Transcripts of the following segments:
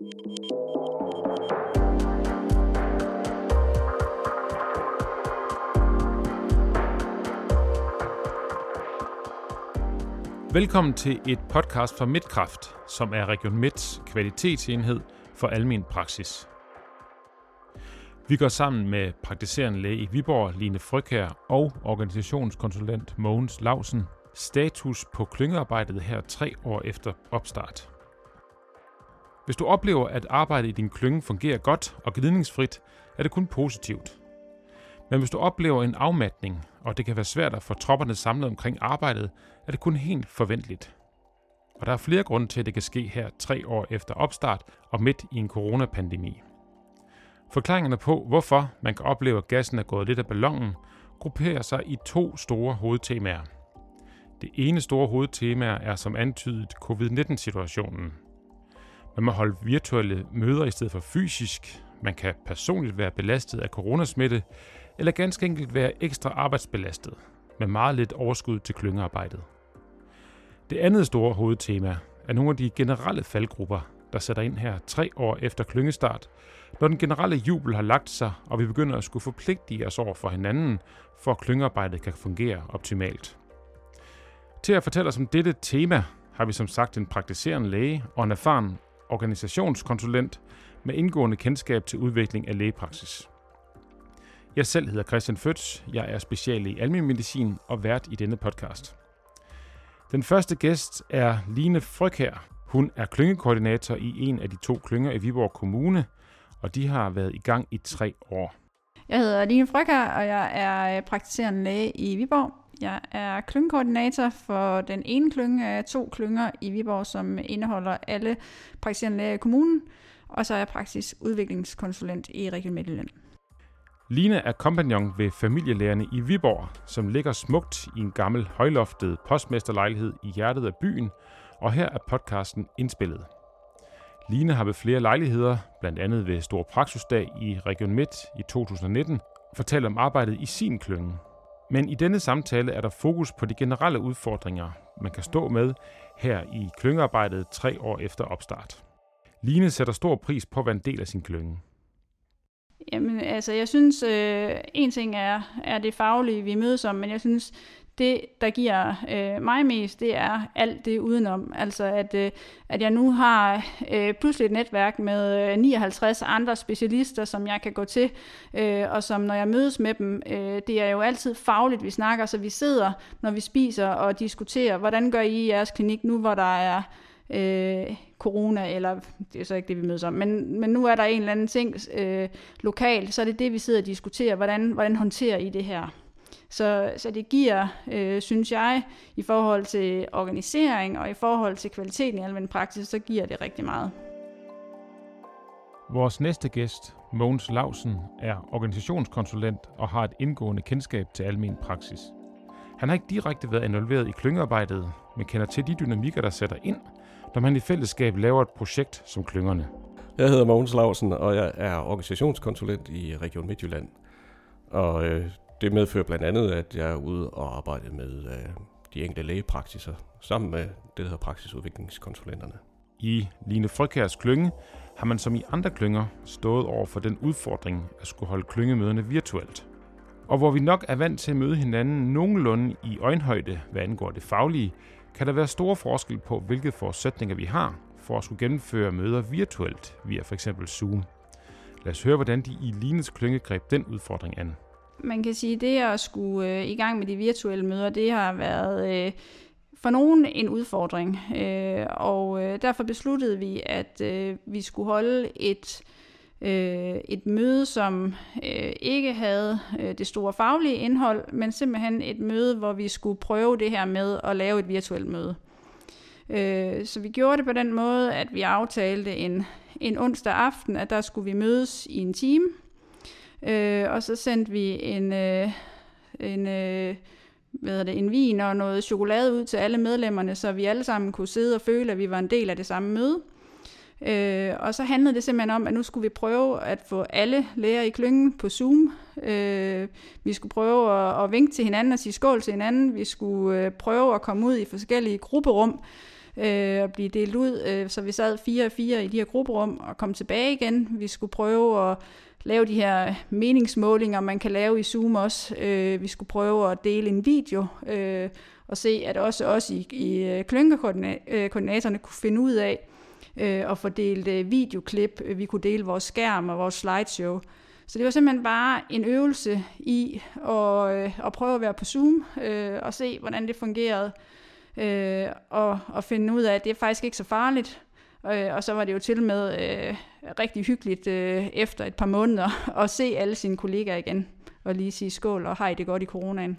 Velkommen til et podcast fra Midtkraft, som er Region Midts kvalitetsenhed for almen praksis. Vi går sammen med praktiserende læge i Viborg, Line Frygher, og organisationskonsulent Mogens Lausen status på klyngearbejdet her tre år efter opstart. Hvis du oplever, at arbejdet i din klynge fungerer godt og glidningsfrit, er det kun positivt. Men hvis du oplever en afmatning, og det kan være svært at få tropperne samlet omkring arbejdet, er det kun helt forventeligt. Og der er flere grunde til, at det kan ske her tre år efter opstart og midt i en coronapandemi. Forklaringerne på, hvorfor man kan opleve, at gassen er gået lidt af ballonen, grupperer sig i to store hovedtemaer. Det ene store hovedtema er som antydet covid-19-situationen. Man må holde virtuelle møder i stedet for fysisk, man kan personligt være belastet af coronasmitte, eller ganske enkelt være ekstra arbejdsbelastet, med meget lidt overskud til klyngearbejdet. Det andet store hovedtema er nogle af de generelle faldgrupper, der sætter ind her tre år efter klyngestart, når den generelle jubel har lagt sig, og vi begynder at skulle forpligtige os over for hinanden, for at klyngearbejdet kan fungere optimalt. Til at fortælle os om dette tema, har vi som sagt en praktiserende læge og en erfaren organisationskonsulent med indgående kendskab til udvikling af lægepraksis. Jeg selv hedder Christian Føds, jeg er special i almen medicin og vært i denne podcast. Den første gæst er Line Frøkær. Hun er klyngekoordinator i en af de to klynger i Viborg Kommune, og de har været i gang i tre år. Jeg hedder Line Frøkær, og jeg er praktiserende læge i Viborg. Jeg er klyngekoordinator for den ene klynge af to klynger i Viborg, som indeholder alle praktiserende læger i kommunen, og så er jeg praktisk udviklingskonsulent i Region Midtjylland. Line er kompagnon ved familielægerne i Viborg, som ligger smukt i en gammel højloftet postmesterlejlighed i hjertet af byen, og her er podcasten indspillet. Line har ved flere lejligheder, blandt andet ved Stor Praksisdag i Region Midt i 2019, fortalt om arbejdet i sin klynge. Men i denne samtale er der fokus på de generelle udfordringer, man kan stå med her i klyngearbejdet tre år efter opstart. Line sætter stor pris på at være en del af sin klynge. Jamen, altså, jeg synes, øh, en ting er, er det faglige, vi mødes om, men jeg synes, det, der giver øh, mig mest, det er alt det udenom. Altså, at, øh, at jeg nu har øh, pludselig et netværk med øh, 59 andre specialister, som jeg kan gå til, øh, og som når jeg mødes med dem, øh, det er jo altid fagligt, vi snakker, så vi sidder, når vi spiser og diskuterer, hvordan gør I i jeres klinik nu, hvor der er øh, corona, eller det er så ikke det, vi mødes om, men, men nu er der en eller anden ting øh, lokalt, så er det det, vi sidder og diskuterer, hvordan, hvordan håndterer I det her? Så, så det giver, øh, synes jeg, i forhold til organisering og i forhold til kvaliteten i almindelig praksis, så giver det rigtig meget. Vores næste gæst, Mogens Lausen, er organisationskonsulent og har et indgående kendskab til almen praksis. Han har ikke direkte været involveret i klyngearbejdet, men kender til de dynamikker, der sætter ind, når man i fællesskab laver et projekt som klyngerne. Jeg hedder Mogens Lausen, og jeg er organisationskonsulent i Region Midtjylland. Og øh, det medfører blandt andet, at jeg er ude og arbejde med øh, de enkelte lægepraksiser, sammen med det, der hedder praksisudviklingskonsulenterne. I Line Frøkærs klynge har man som i andre klynger stået over for den udfordring at skulle holde klyngemøderne virtuelt. Og hvor vi nok er vant til at møde hinanden nogenlunde i øjenhøjde, hvad angår det faglige, kan der være store forskel på, hvilke forudsætninger vi har for at skulle gennemføre møder virtuelt via f.eks. Zoom. Lad os høre, hvordan de i Lines klynge greb den udfordring an. Man kan sige, det at skulle øh, i gang med de virtuelle møder, det har været øh, for nogen en udfordring. Øh, og øh, derfor besluttede vi, at øh, vi skulle holde et øh, et møde, som øh, ikke havde øh, det store faglige indhold, men simpelthen et møde, hvor vi skulle prøve det her med at lave et virtuelt møde. Øh, så vi gjorde det på den måde, at vi aftalte en, en onsdag aften, at der skulle vi mødes i en time, øh, og så sendte vi en, øh, en, øh, hvad det, en vin og noget chokolade ud til alle medlemmerne, så vi alle sammen kunne sidde og føle, at vi var en del af det samme møde. Øh, og så handlede det simpelthen om, at nu skulle vi prøve at få alle læger i klyngen på Zoom. Øh, vi skulle prøve at, at vinke til hinanden og sige skål til hinanden. Vi skulle øh, prøve at komme ud i forskellige grupperum øh, og blive delt ud. Øh, så vi sad fire og fire i de her grupperum og kom tilbage igen. Vi skulle prøve at lave de her meningsmålinger, man kan lave i Zoom også. Øh, vi skulle prøve at dele en video øh, og se, at også os i, i øh, øh kunne finde ud af øh, at få delt øh, videoklip. Vi kunne dele vores skærm og vores slideshow. Så det var simpelthen bare en øvelse i at, øh, at prøve at være på Zoom øh, og se, hvordan det fungerede. Øh, og, og finde ud af, at det er faktisk ikke så farligt. Øh, og så var det jo til med øh, rigtig hyggeligt øh, efter et par måneder at se alle sine kollegaer igen og lige sige skål og hej det godt i coronaen.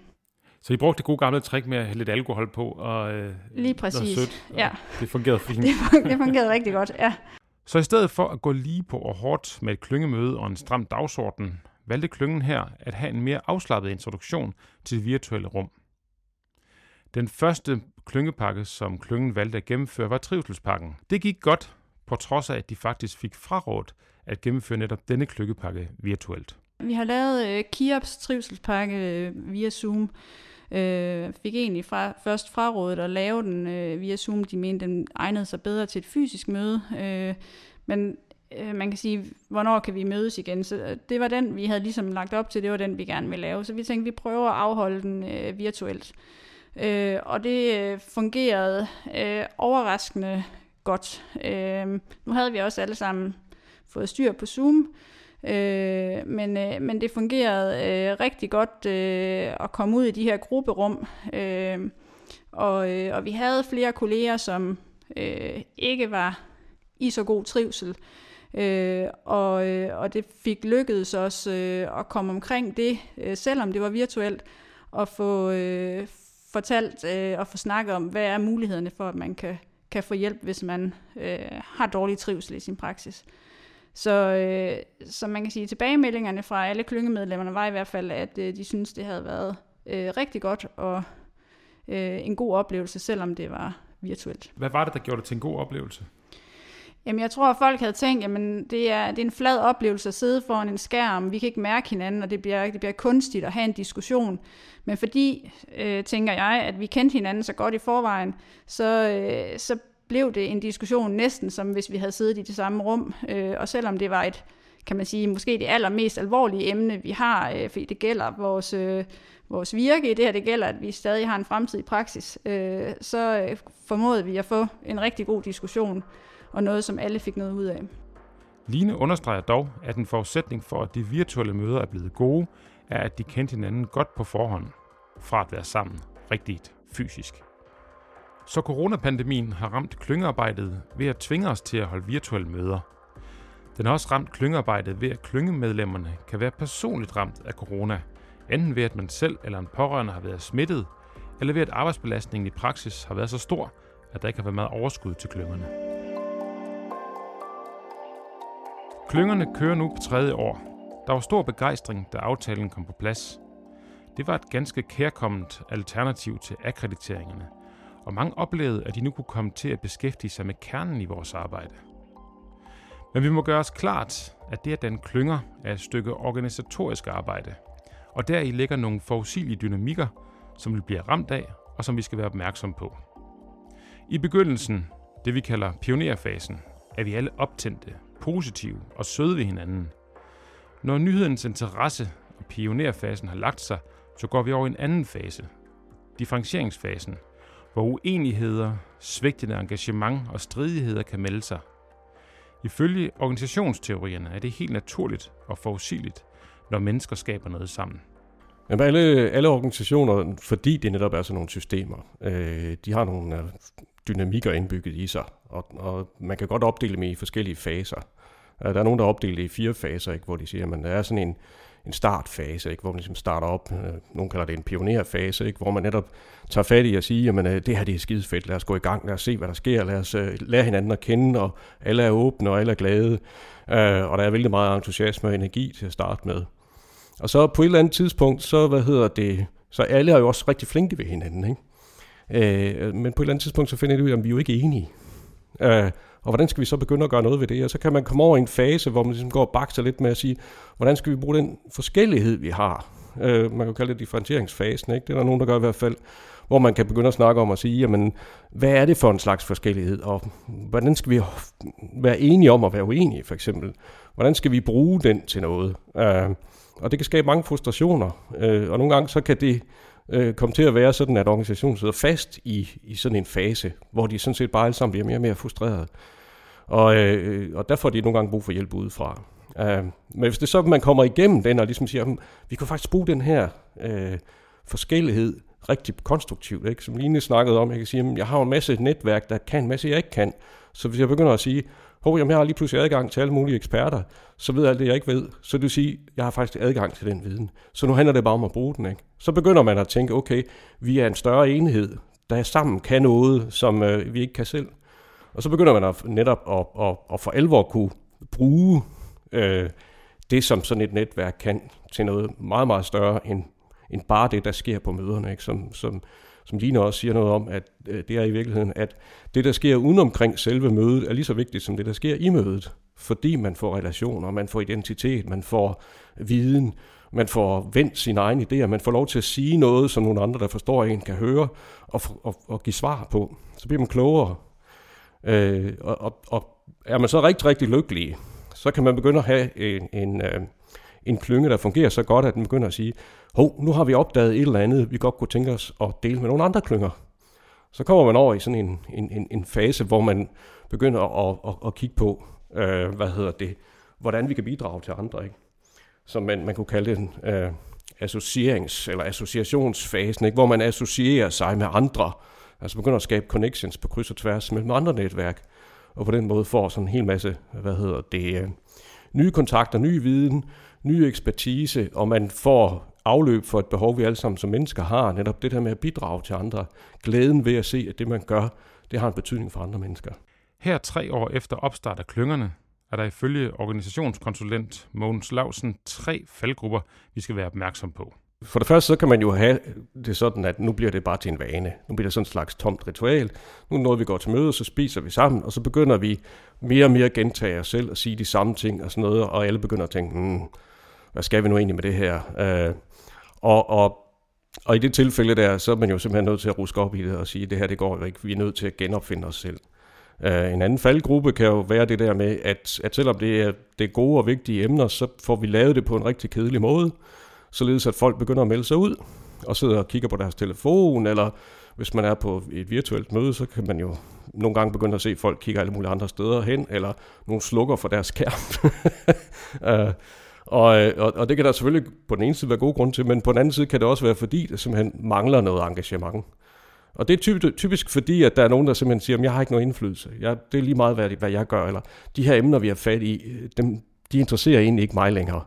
Så I brugte det gode gamle trick med at hælde lidt alkohol på og øh, Lige præcis, sødt, og ja. Det fungerede fint. Det, fun- det fungerede rigtig godt, ja. Så i stedet for at gå lige på og hårdt med et klyngemøde og en stram dagsorden, valgte klyngen her at have en mere afslappet introduktion til det virtuelle rum. Den første klyngepakke, som klyngen valgte at gennemføre, var trivselspakken. Det gik godt, på trods af, at de faktisk fik frarådt at gennemføre netop denne klyngepakke virtuelt. Vi har lavet øh, Kiops trivselspakke øh, via Zoom. Øh, fik egentlig fra, først frarådet at lave den øh, via Zoom. De mente, den egnede sig bedre til et fysisk møde. Øh, men øh, man kan sige, hvornår kan vi mødes igen? Så øh, det var den, vi havde ligesom lagt op til. Det var den, vi gerne ville lave. Så vi tænkte, vi prøver at afholde den øh, virtuelt. Øh, og det øh, fungerede øh, overraskende godt. Øh, nu havde vi også alle sammen fået styr på Zoom, øh, men, øh, men det fungerede øh, rigtig godt øh, at komme ud i de her grupperum. Øh, og, øh, og vi havde flere kolleger, som øh, ikke var i så god trivsel. Øh, og, øh, og det fik lykkedes os øh, at komme omkring det, øh, selvom det var virtuelt, og få øh, fortalt øh, og få snakket om, hvad er mulighederne for, at man kan, kan få hjælp, hvis man øh, har dårlig trivsel i sin praksis. Så, øh, så man kan sige, tilbagemeldingerne fra alle klyngemedlemmerne var i hvert fald, at øh, de synes det havde været øh, rigtig godt og øh, en god oplevelse, selvom det var virtuelt. Hvad var det, der gjorde det til en god oplevelse? Jamen, jeg tror, at folk havde tænkt, jamen, det er, det er en flad oplevelse at sidde foran en skærm. Vi kan ikke mærke hinanden, og det bliver, det bliver kunstigt at have en diskussion. Men fordi, øh, tænker jeg, at vi kendte hinanden så godt i forvejen, så, øh, så blev det en diskussion næsten som hvis vi havde siddet i det samme rum. Øh, og selvom det var et, kan man sige, måske det allermest alvorlige emne, vi har, øh, fordi det gælder vores, øh, vores virke i det her, det gælder, at vi stadig har en fremtid i praksis, øh, så øh, formåede vi at få en rigtig god diskussion og noget, som alle fik noget ud af. Line understreger dog, at en forudsætning for, at de virtuelle møder er blevet gode, er, at de kendte hinanden godt på forhånd, fra at være sammen rigtigt fysisk. Så coronapandemien har ramt klyngearbejdet ved at tvinge os til at holde virtuelle møder. Den har også ramt klyngearbejdet ved, at klyngemedlemmerne kan være personligt ramt af corona, enten ved at man selv eller en pårørende har været smittet, eller ved at arbejdsbelastningen i praksis har været så stor, at der ikke har været meget overskud til klyngerne. Klyngerne kører nu på tredje år. Der var stor begejstring, da aftalen kom på plads. Det var et ganske kærkomment alternativ til akkrediteringerne, og mange oplevede, at de nu kunne komme til at beskæftige sig med kernen i vores arbejde. Men vi må gøre os klart, at det at den klynger er et stykke organisatorisk arbejde, og deri ligger nogle forudsigelige dynamikker, som vi bliver ramt af, og som vi skal være opmærksom på. I begyndelsen, det vi kalder pionerfasen, er vi alle optændte, positive og søde ved hinanden. Når nyhedens interesse og pionerfasen har lagt sig, så går vi over i en anden fase, differentieringsfasen, hvor uenigheder, svigtende engagement og stridigheder kan melde sig. Ifølge organisationsteorierne er det helt naturligt og forudsigeligt, når mennesker skaber noget sammen. Jamen alle, alle organisationer, fordi det netop er sådan nogle systemer, øh, de har nogle dynamikker indbygget i sig, og, og man kan godt opdele dem i forskellige faser. Der er nogen, der opdeler det i fire faser, ikke, hvor de siger, at der er sådan en, en startfase, ikke, hvor man ligesom starter op. Øh, nogle kalder det en pionerfase, ikke, hvor man netop tager fat i at sige, at øh, det her det er skide fedt, lad os gå i gang, lad os se, hvad der sker, lad os øh, lære hinanden at kende, og alle er åbne, og alle er glade, øh, og der er vældig meget entusiasme og energi til at starte med. Og så på et eller andet tidspunkt, så hvad hedder det, så alle er jo også rigtig flinke ved hinanden, ikke? Øh, men på et eller andet tidspunkt, så finder de ud af, at vi er jo ikke enige. Øh, og hvordan skal vi så begynde at gøre noget ved det? Og så kan man komme over i en fase, hvor man ligesom går og bakser lidt med at sige, hvordan skal vi bruge den forskellighed, vi har? Øh, man kan kalde det differentieringsfasen, ikke? Det er der nogen, der gør i hvert fald. hvor man kan begynde at snakke om at sige, jamen, hvad er det for en slags forskellighed, og hvordan skal vi være enige om at være uenige, for eksempel? Hvordan skal vi bruge den til noget? Øh, og det kan skabe mange frustrationer, øh, og nogle gange så kan det øh, komme til at være sådan, at organisationen sidder fast i, i sådan en fase, hvor de sådan set bare alle sammen bliver mere og mere frustrerede. Og, øh, og der får de nogle gange brug for hjælp udefra. Øh, men hvis det så, man kommer igennem den og ligesom siger, vi kan faktisk bruge den her øh, forskellighed rigtig konstruktivt. Ikke? Som Line snakkede om, jeg kan sige, at jeg har en masse netværk, der kan en masse, jeg ikke kan. Så hvis jeg begynder at sige, hov, jamen, jeg har lige pludselig adgang til alle mulige eksperter, så ved jeg alt det, jeg ikke ved. Så det vil sige, jeg har faktisk adgang til den viden. Så nu handler det bare om at bruge den. Ikke? Så begynder man at tænke, okay, vi er en større enhed, der sammen kan noget, som øh, vi ikke kan selv. Og så begynder man at, netop at, at, at for alvor kunne bruge øh, det, som sådan et netværk kan, til noget meget, meget større end, end bare det, der sker på møderne. Ikke? Som, som, som Line også siger noget om, at øh, det er i virkeligheden, at det, der sker udenomkring selve mødet, er lige så vigtigt som det, der sker i mødet. Fordi man får relationer, man får identitet, man får viden, man får vendt sine egne idéer, man får lov til at sige noget, som nogle andre, der forstår en, kan høre og, og, og give svar på. Så bliver man klogere. Øh, og, og, og er man så rigtig, rigtig lykkelig, så kan man begynde at have en, en, øh, en klynge, der fungerer så godt, at den begynder at sige, hov, nu har vi opdaget et eller andet, vi godt kunne tænke os at dele med nogle andre klynger. Så kommer man over i sådan en, en, en, en fase, hvor man begynder at, at, at kigge på, øh, hvad hedder det, hvordan vi kan bidrage til andre. Ikke? Som man, man kunne kalde en øh, associerings- eller associationsfasen, ikke? hvor man associerer sig med andre, altså begynder at skabe connections på kryds og tværs mellem andre netværk, og på den måde får sådan en hel masse, hvad hedder det, øh, nye kontakter, ny viden, ny ekspertise, og man får afløb for et behov, vi alle sammen som mennesker har, netop det der med at bidrage til andre. Glæden ved at se, at det man gør, det har en betydning for andre mennesker. Her tre år efter opstart af klyngerne, er der ifølge organisationskonsulent Mogens Lausen tre faldgrupper, vi skal være opmærksom på. For det første, så kan man jo have det sådan, at nu bliver det bare til en vane. Nu bliver det sådan en slags tomt ritual. Nu når vi går til møde, så spiser vi sammen, og så begynder vi mere og mere at gentage os selv og sige de samme ting og sådan noget, og alle begynder at tænke, hmm, hvad skal vi nu egentlig med det her? Øh, og, og, og i det tilfælde der, så er man jo simpelthen nødt til at ruske op i det og sige, det her det går jo ikke, vi er nødt til at genopfinde os selv. Øh, en anden faldgruppe kan jo være det der med, at, at selvom det er, det er gode og vigtige emner, så får vi lavet det på en rigtig kedelig måde, således at folk begynder at melde sig ud og sidder og kigger på deres telefon, eller hvis man er på et virtuelt møde, så kan man jo nogle gange begynde at se, at folk kigger alle mulige andre steder hen, eller nogle slukker for deres skærm. øh, og, øh, og, og det kan der selvfølgelig på den ene side være gode grunde til, men på den anden side kan det også være, fordi det simpelthen mangler noget engagement. Og det er typisk fordi, at der er nogen, der simpelthen siger, at jeg har ikke nogen indflydelse. Jeg, det er lige meget, hvad, hvad jeg gør. Eller de her emner, vi har fat i, øh, dem, de interesserer egentlig ikke mig længere.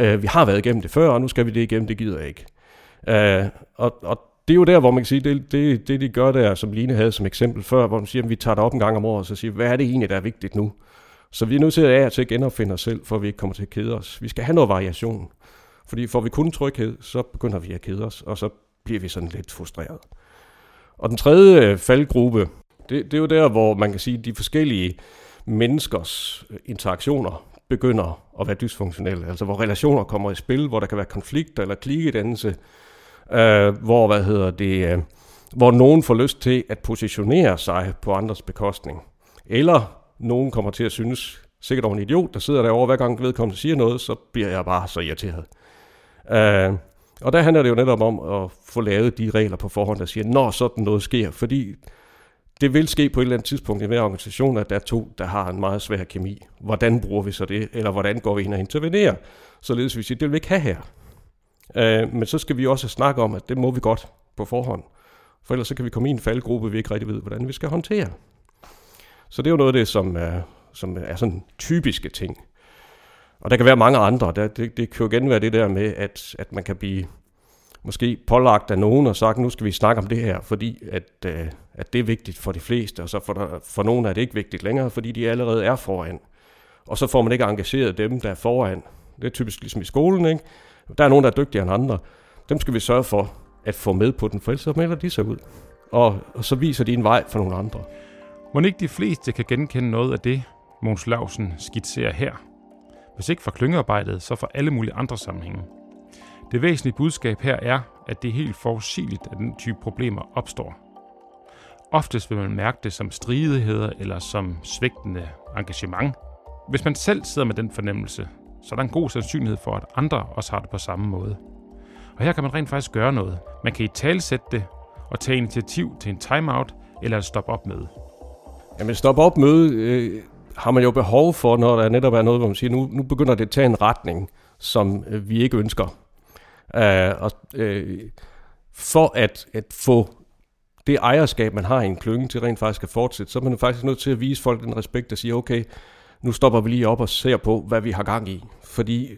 Uh, vi har været igennem det før, og nu skal vi det igennem, det gider jeg ikke. Uh, og, og det er jo der, hvor man kan sige, det, det, det de gør der, som Line havde som eksempel før, hvor man siger, at vi tager det op en gang om året, og så siger, hvad er det egentlig, der er vigtigt nu? Så vi er nødt til at, til at genopfinde os selv, for at vi ikke kommer til at kede os. Vi skal have noget variation. Fordi får vi kun tryghed, så begynder vi at kede os, og så bliver vi sådan lidt frustreret. Og den tredje øh, faldgruppe, det, det er jo der, hvor man kan sige, at de forskellige menneskers øh, interaktioner begynder at være dysfunktionelle. Altså hvor relationer kommer i spil, hvor der kan være konflikter eller klikkedannelse, øh, hvor, hvad hedder det, øh, hvor nogen får lyst til at positionere sig på andres bekostning. Eller nogen kommer til at synes, sikkert over en idiot, der sidder derovre, hver gang vedkommende siger noget, så bliver jeg bare så irriteret. Uh, og der handler det jo netop om at få lavet de regler på forhånd, der siger, når sådan noget sker, fordi det vil ske på et eller andet tidspunkt i hver organisation, at der er to, der har en meget svær kemi. Hvordan bruger vi så det, eller hvordan går vi ind og intervenerer? Således vi siger, det vil vi ikke have her. Uh, men så skal vi også snakke om, at det må vi godt på forhånd. For ellers så kan vi komme i en faldgruppe, vi ikke rigtig ved, hvordan vi skal håndtere. Så det er jo noget af det, som er, som er sådan typiske ting. Og der kan være mange andre. Det, det, det kan jo igen være det der med, at, at man kan blive måske pålagt af nogen og sagt, nu skal vi snakke om det her, fordi at, øh, at det er vigtigt for de fleste, og så for, der, for nogen er det ikke vigtigt længere, fordi de allerede er foran. Og så får man ikke engageret dem, der er foran. Det er typisk ligesom i skolen, ikke? Der er nogen, der er dygtigere end andre. Dem skal vi sørge for at få med på den, for ellers så melder de sig ud. Og, og så viser de en vej for nogle andre. Må ikke de fleste kan genkende noget af det, Måns Lausen skitserer her? Hvis ikke for klyngearbejdet, så for alle mulige andre sammenhænge. Det væsentlige budskab her er, at det er helt forudsigeligt, at den type problemer opstår. Oftest vil man mærke det som stridigheder eller som svigtende engagement. Hvis man selv sidder med den fornemmelse, så er der en god sandsynlighed for, at andre også har det på samme måde. Og her kan man rent faktisk gøre noget. Man kan i talsætte det og tage initiativ til en timeout eller at stoppe op med. Jamen stop-op-møde øh, har man jo behov for, når der netop er noget, hvor man siger, nu, nu begynder det at tage en retning, som øh, vi ikke ønsker. Uh, og, øh, for at, at få det ejerskab, man har i en klynge til rent faktisk at fortsætte, så er man faktisk nødt til at vise folk den respekt og sige, okay, nu stopper vi lige op og ser på, hvad vi har gang i. Fordi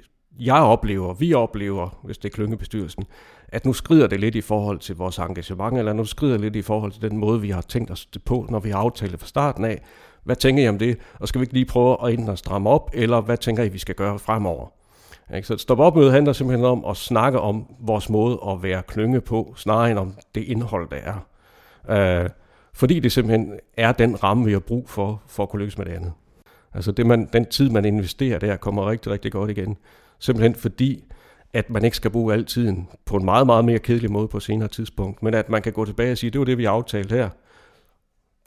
jeg oplever, vi oplever, hvis det er klyngebestyrelsen, at nu skrider det lidt i forhold til vores engagement, eller nu skrider det lidt i forhold til den måde, vi har tænkt os det på, når vi har aftalt det fra starten af. Hvad tænker I om det? Og skal vi ikke lige prøve at enten at stramme op, eller hvad tænker I, vi skal gøre fremover? Så et stop op møde handler simpelthen om at snakke om vores måde at være klynge på, snarere end om det indhold, der er. Uh, fordi det simpelthen er den ramme, vi har brug for, for at kunne lykkes med det andet. Altså det man, den tid, man investerer der, kommer rigtig, rigtig godt igen. Simpelthen fordi, at man ikke skal bruge al tiden på en meget, meget mere kedelig måde på et senere tidspunkt, men at man kan gå tilbage og sige, det var det, vi aftalte her.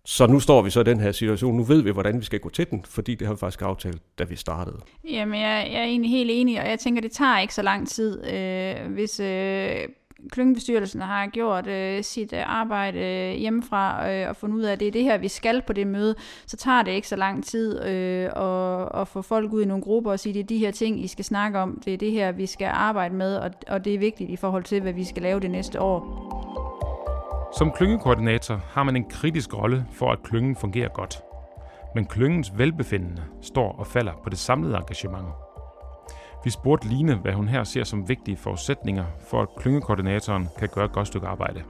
Så nu står vi så i den her situation. Nu ved vi, hvordan vi skal gå til den, fordi det har vi faktisk aftalt, da vi startede. Jamen, jeg, jeg er egentlig helt enig, og jeg tænker, det tager ikke så lang tid. Øh, hvis øh, klyngebestyrelsen har gjort øh, sit øh, arbejde øh, hjemmefra øh, og fundet ud af, at det er det her, vi skal på det møde, så tager det ikke så lang tid øh, at, at få folk ud i nogle grupper og sige, det er de her ting, I skal snakke om, det er det her, vi skal arbejde med, og, og det er vigtigt i forhold til, hvad vi skal lave det næste år. Som klyngekoordinator har man en kritisk rolle for, at klyngen fungerer godt. Men klyngens velbefindende står og falder på det samlede engagement. Vi spurgte Line, hvad hun her ser som vigtige forudsætninger for, at klyngekoordinatoren kan gøre et godt stykke arbejde.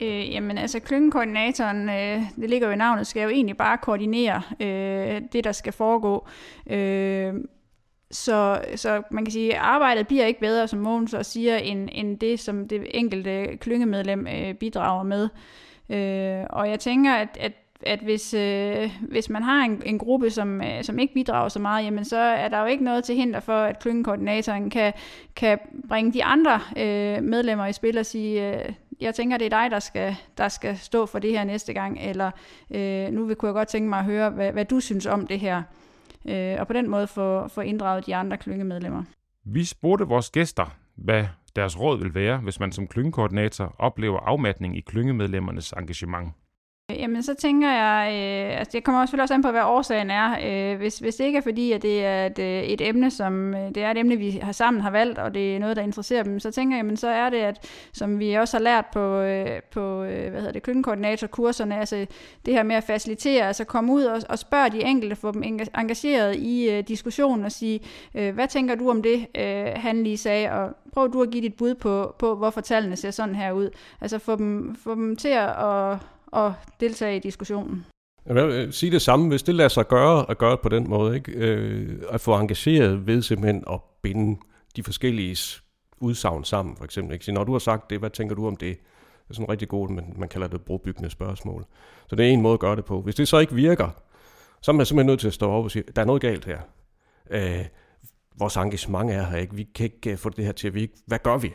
Øh, jamen altså, klyngekoordinatoren, øh, det ligger jo i navnet, skal jo egentlig bare koordinere øh, det, der skal foregå. Øh, så, så man kan sige, at arbejdet bliver ikke bedre, som Mogens så siger, end, end det, som det enkelte klyngemedlem øh, bidrager med. Øh, og jeg tænker, at, at at hvis, øh, hvis man har en, en gruppe, som, øh, som ikke bidrager så meget, jamen så er der jo ikke noget til hinder for, at klyngekoordinatoren kan, kan bringe de andre øh, medlemmer i spil og sige, øh, jeg tænker, det er dig, der skal, der skal stå for det her næste gang, eller øh, nu vil, kunne jeg godt tænke mig at høre, hvad, hvad du synes om det her. Øh, og på den måde få, få inddraget de andre klyngemedlemmer. Vi spurgte vores gæster, hvad deres råd vil være, hvis man som klyngekoordinator oplever afmatning i klyngemedlemmernes engagement. Jamen, så tænker jeg, øh, altså det kommer selvfølgelig også an på, hvad årsagen er. Øh, hvis, hvis det ikke er fordi, at det er et, øh, et emne, som øh, det er et emne, vi har sammen har valgt, og det er noget, der interesserer dem, så tænker jeg, jamen, så er det, at som vi også har lært på, øh, på øh, hvad hedder det, køkkenkoordinatorkurserne, altså det her med at facilitere, altså komme ud og, og spørge de enkelte, få dem engageret i øh, diskussionen og sige, øh, hvad tænker du om det, øh, han lige sagde, og prøv du at give dit bud på, på hvorfor tallene ser sådan her ud. Altså få dem, få dem til at og deltage i diskussionen. Jeg vil øh, sige det samme, hvis det lader sig gøre at gøre på den måde, ikke? Øh, at få engageret ved simpelthen at binde de forskellige udsagn sammen, for eksempel. Ikke? Så når du har sagt det, hvad tænker du om det? Det er sådan rigtig godt, men man kalder det brobyggende spørgsmål. Så det er en måde at gøre det på. Hvis det så ikke virker, så er man simpelthen nødt til at stå op og sige, der er noget galt her. Øh, vores engagement er her ikke. Vi kan ikke øh, få det her til at virke. Hvad gør vi?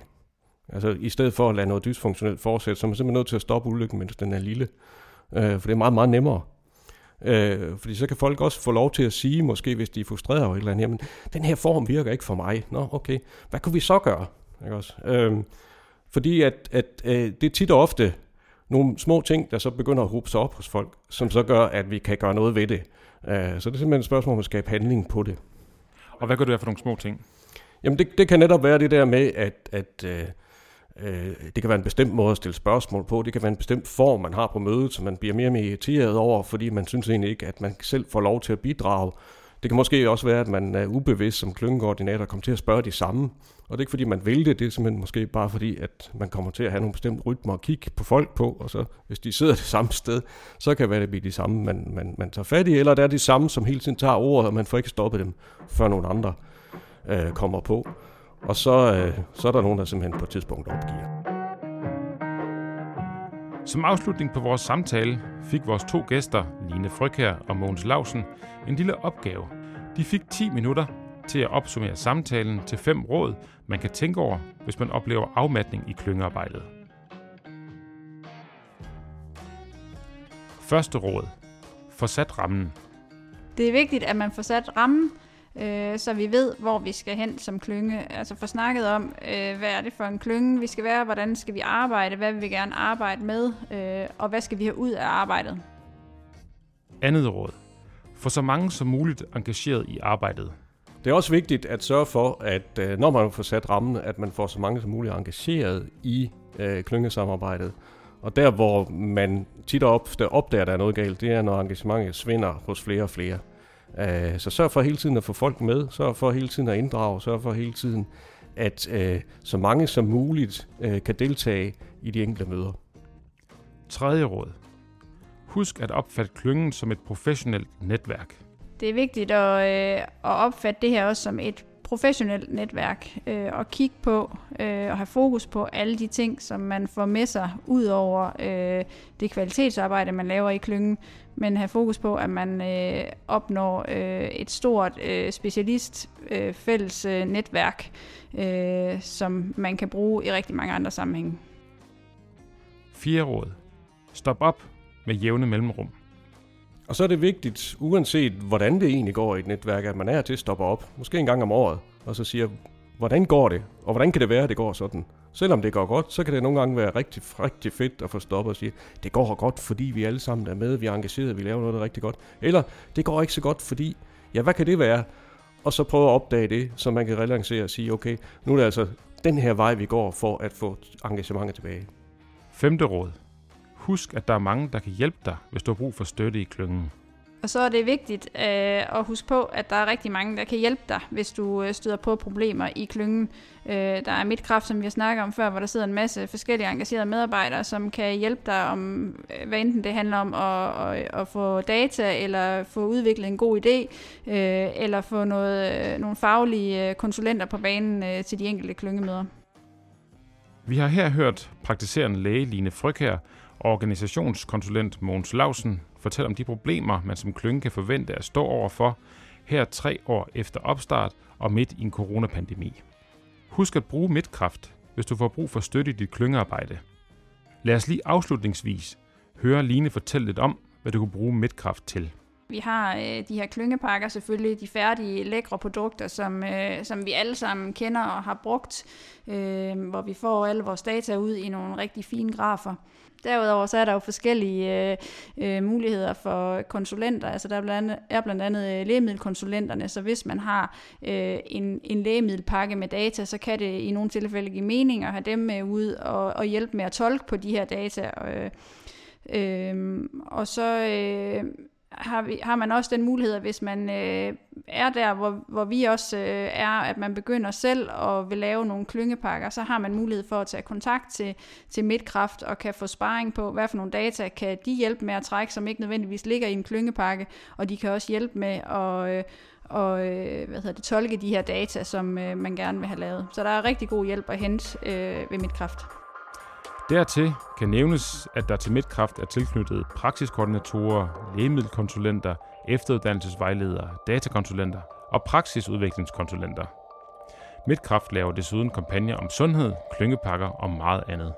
Altså i stedet for at lade noget dysfunktionelt fortsætte, så er man simpelthen nødt til at stoppe ulykken, mens den er lille. Øh, for det er meget, meget nemmere. Øh, fordi så kan folk også få lov til at sige, måske hvis de er frustreret over et eller andet, jamen, den her form virker ikke for mig. Nå, okay. Hvad kunne vi så gøre? Ikke også? Øh, fordi at, at øh, det er tit og ofte nogle små ting, der så begynder at hobe sig op hos folk, som så gør, at vi kan gøre noget ved det. Øh, så det er simpelthen et spørgsmål om at skabe handling på det. Og hvad gør du være for nogle små ting? Jamen det, det kan netop være det der med, at, at øh, Øh, det kan være en bestemt måde at stille spørgsmål på, det kan være en bestemt form, man har på mødet, som man bliver mere og mere irriteret over, fordi man synes egentlig ikke, at man selv får lov til at bidrage. Det kan måske også være, at man er ubevidst som klyngekoordinator og kommer til at spørge de samme. Og det er ikke fordi, man vil det, det er simpelthen måske bare fordi, at man kommer til at have nogle bestemte rytmer at kigge på folk på, og så hvis de sidder det samme sted, så kan det være, det bliver de samme, man, man, man tager fat i, eller det er de samme, som hele tiden tager ordet, og man får ikke stoppet dem, før nogle andre øh, kommer på. Og så, øh, så er der nogen, der simpelthen på et tidspunkt opgiver. Som afslutning på vores samtale fik vores to gæster, Line Frøkær og Mogens Lausen, en lille opgave. De fik 10 minutter til at opsummere samtalen til fem råd, man kan tænke over, hvis man oplever afmatning i klyngearbejdet. Første råd. Få sat rammen. Det er vigtigt, at man får sat rammen, øh, så vi ved, hvor vi skal hen som klynge. Altså få snakket om, øh, hvad er det for en klynge, vi skal være, hvordan skal vi arbejde, hvad vil vi gerne arbejde med, øh, og hvad skal vi have ud af arbejdet. Andet råd. Få så mange som muligt engageret i arbejdet. Det er også vigtigt at sørge for, at øh, når man får sat rammen, at man får så mange som muligt engageret i øh, klyngesamarbejdet. Og der, hvor man tit og ofte opdager, at der er noget galt, det er, når engagementet svinder hos flere og flere. Øh, så sørg for hele tiden at få folk med, sørg for hele tiden at inddrage, sørg for hele tiden, at øh, så mange som muligt øh, kan deltage i de enkelte møder. Tredje råd. Husk at opfatte klyngen som et professionelt netværk. Det er vigtigt at, øh, at opfatte det her også som et professionelt netværk øh, og kigge på øh, og have fokus på alle de ting, som man får med sig ud over øh, det kvalitetsarbejde, man laver i klyngen, men have fokus på, at man øh, opnår øh, et stort øh, specialist øh, fælles øh, netværk, øh, som man kan bruge i rigtig mange andre sammenhænge. Fire råd. Stop op med jævne mellemrum. Og så er det vigtigt, uanset hvordan det egentlig går i et netværk, at man er til at stoppe op, måske en gang om året, og så siger, hvordan går det, og hvordan kan det være, at det går sådan? Selvom det går godt, så kan det nogle gange være rigtig, rigtig fedt at få stoppet og sige, det går godt, fordi vi alle sammen er med, vi er engageret, vi laver noget, der er rigtig godt. Eller, det går ikke så godt, fordi, ja, hvad kan det være? Og så prøve at opdage det, så man kan relancere og sige, okay, nu er det altså den her vej, vi går for at få engagementet tilbage. Femte råd. Husk, at der er mange, der kan hjælpe dig, hvis du har brug for støtte i klyngen. Og så er det vigtigt øh, at huske på, at der er rigtig mange, der kan hjælpe dig, hvis du øh, støder på problemer i klyngen. Øh, der er Midtkraft, som vi har snakket om før, hvor der sidder en masse forskellige engagerede medarbejdere, som kan hjælpe dig om, øh, hvad enten det handler om at, at, at få data, eller få udviklet en god idé, øh, eller få noget, øh, nogle faglige konsulenter på banen øh, til de enkelte klyngemøder. Vi har her hørt praktiserende læge Line Frøkær og organisationskonsulent Mogens Lausen fortæller om de problemer, man som klynge kan forvente at stå overfor her tre år efter opstart og midt i en coronapandemi. Husk at bruge Midtkraft, hvis du får brug for støtte i dit klyngearbejde. Lad os lige afslutningsvis høre Line fortælle lidt om, hvad du kan bruge Midtkraft til. Vi har øh, de her klyngepakker, selvfølgelig de færdige lækre produkter, som, øh, som vi alle sammen kender og har brugt, øh, hvor vi får alle vores data ud i nogle rigtig fine grafer. Derudover så er der jo forskellige øh, øh, muligheder for konsulenter. Altså der er blandt andet, er blandt andet øh, lægemiddelkonsulenterne, så hvis man har øh, en, en lægemiddelpakke med data, så kan det i nogle tilfælde give mening at have dem med ud og, og hjælpe med at tolke på de her data. Øh, øh, og så... Øh, har, vi, har man også den mulighed, hvis man øh, er der, hvor, hvor vi også øh, er, at man begynder selv og vil lave nogle klyngepakker, så har man mulighed for at tage kontakt til, til Midtkraft og kan få sparring på, hvad for nogle data kan de hjælpe med at trække, som ikke nødvendigvis ligger i en klyngepakke, og de kan også hjælpe med at... Øh, og øh, hvad hedder det, tolke de her data, som øh, man gerne vil have lavet. Så der er rigtig god hjælp at hente øh, ved Midtkraft. Dertil kan nævnes, at der til Midtkraft er tilknyttet praksiskoordinatorer, lægemiddelkonsulenter, efteruddannelsesvejledere, datakonsulenter og praksisudviklingskonsulenter. Midtkraft laver desuden kampagner om sundhed, klyngepakker og meget andet.